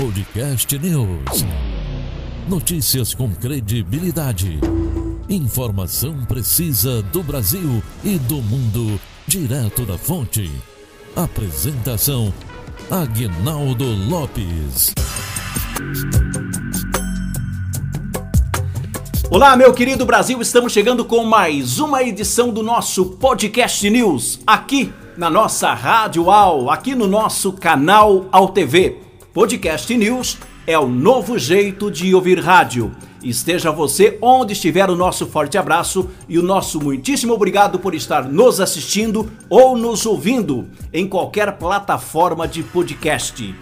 Podcast News. Notícias com credibilidade. Informação precisa do Brasil e do mundo, direto da fonte. Apresentação: Agnaldo Lopes. Olá, meu querido Brasil, estamos chegando com mais uma edição do nosso Podcast News, aqui na nossa Rádio Al, aqui no nosso canal Al TV. Podcast News é o novo jeito de ouvir rádio. Esteja você onde estiver, o nosso forte abraço e o nosso muitíssimo obrigado por estar nos assistindo ou nos ouvindo em qualquer plataforma de podcast.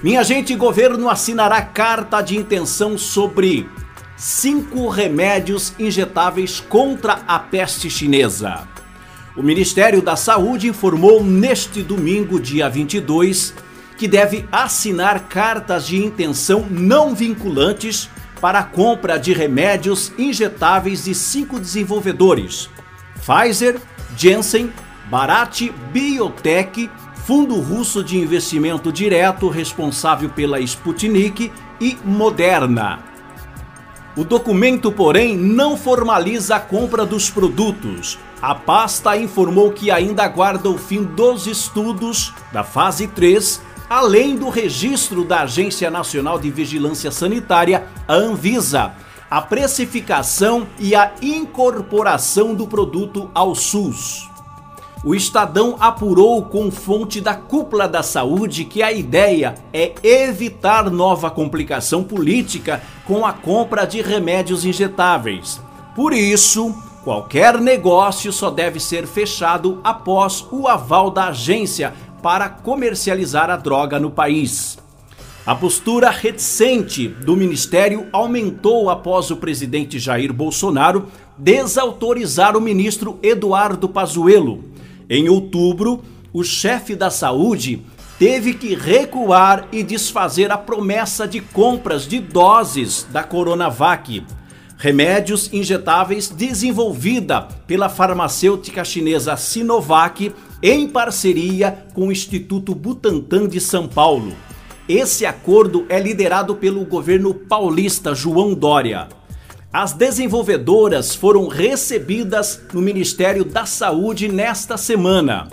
Minha gente, governo assinará carta de intenção sobre cinco remédios injetáveis contra a peste chinesa. O Ministério da Saúde informou neste domingo, dia 22, que deve assinar cartas de intenção não vinculantes para a compra de remédios injetáveis de cinco desenvolvedores: Pfizer, Janssen, Bharat Biotech, Fundo Russo de Investimento Direto responsável pela Sputnik e Moderna. O documento, porém, não formaliza a compra dos produtos. A pasta informou que ainda aguarda o fim dos estudos da fase 3, além do registro da Agência Nacional de Vigilância Sanitária, a Anvisa, a precificação e a incorporação do produto ao SUS. O Estadão apurou com fonte da cúpula da saúde que a ideia é evitar nova complicação política com a compra de remédios injetáveis. Por isso, qualquer negócio só deve ser fechado após o aval da agência para comercializar a droga no país. A postura reticente do ministério aumentou após o presidente Jair Bolsonaro desautorizar o ministro Eduardo Pazuello em outubro, o chefe da saúde teve que recuar e desfazer a promessa de compras de doses da Coronavac, remédios injetáveis desenvolvida pela farmacêutica chinesa Sinovac em parceria com o Instituto Butantan de São Paulo. Esse acordo é liderado pelo governo paulista João Dória. As desenvolvedoras foram recebidas no Ministério da Saúde nesta semana.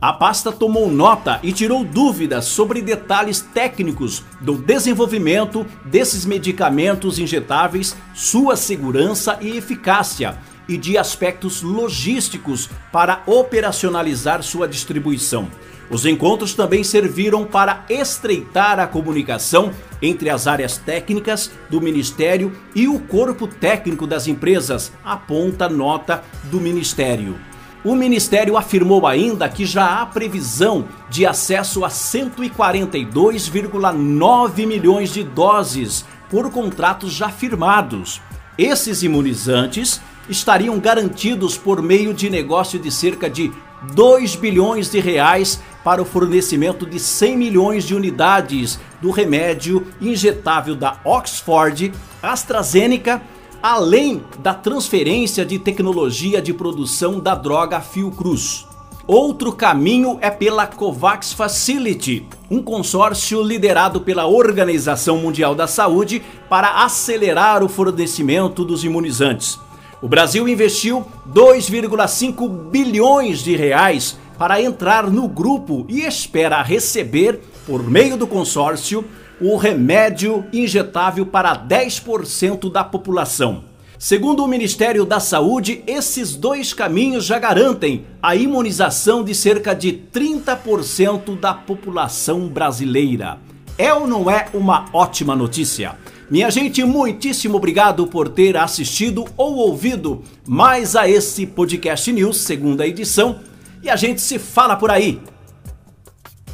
A pasta tomou nota e tirou dúvidas sobre detalhes técnicos do desenvolvimento desses medicamentos injetáveis, sua segurança e eficácia, e de aspectos logísticos para operacionalizar sua distribuição. Os encontros também serviram para estreitar a comunicação entre as áreas técnicas do Ministério e o corpo técnico das empresas, aponta nota do Ministério. O Ministério afirmou ainda que já há previsão de acesso a 142,9 milhões de doses por contratos já firmados. Esses imunizantes estariam garantidos por meio de negócio de cerca de 2 bilhões de reais para o fornecimento de 100 milhões de unidades do remédio injetável da Oxford AstraZeneca, além da transferência de tecnologia de produção da droga Fiocruz. Outro caminho é pela COVAX Facility, um consórcio liderado pela Organização Mundial da Saúde para acelerar o fornecimento dos imunizantes. O Brasil investiu 2,5 bilhões de reais para entrar no grupo e espera receber, por meio do consórcio, o remédio injetável para 10% da população. Segundo o Ministério da Saúde, esses dois caminhos já garantem a imunização de cerca de 30% da população brasileira. É ou não é uma ótima notícia? Minha gente, muitíssimo obrigado por ter assistido ou ouvido mais a esse Podcast News, segunda edição, e a gente se fala por aí.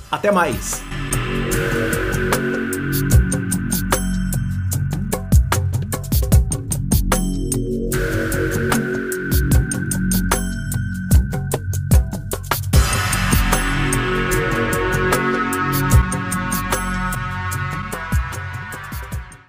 Até mais!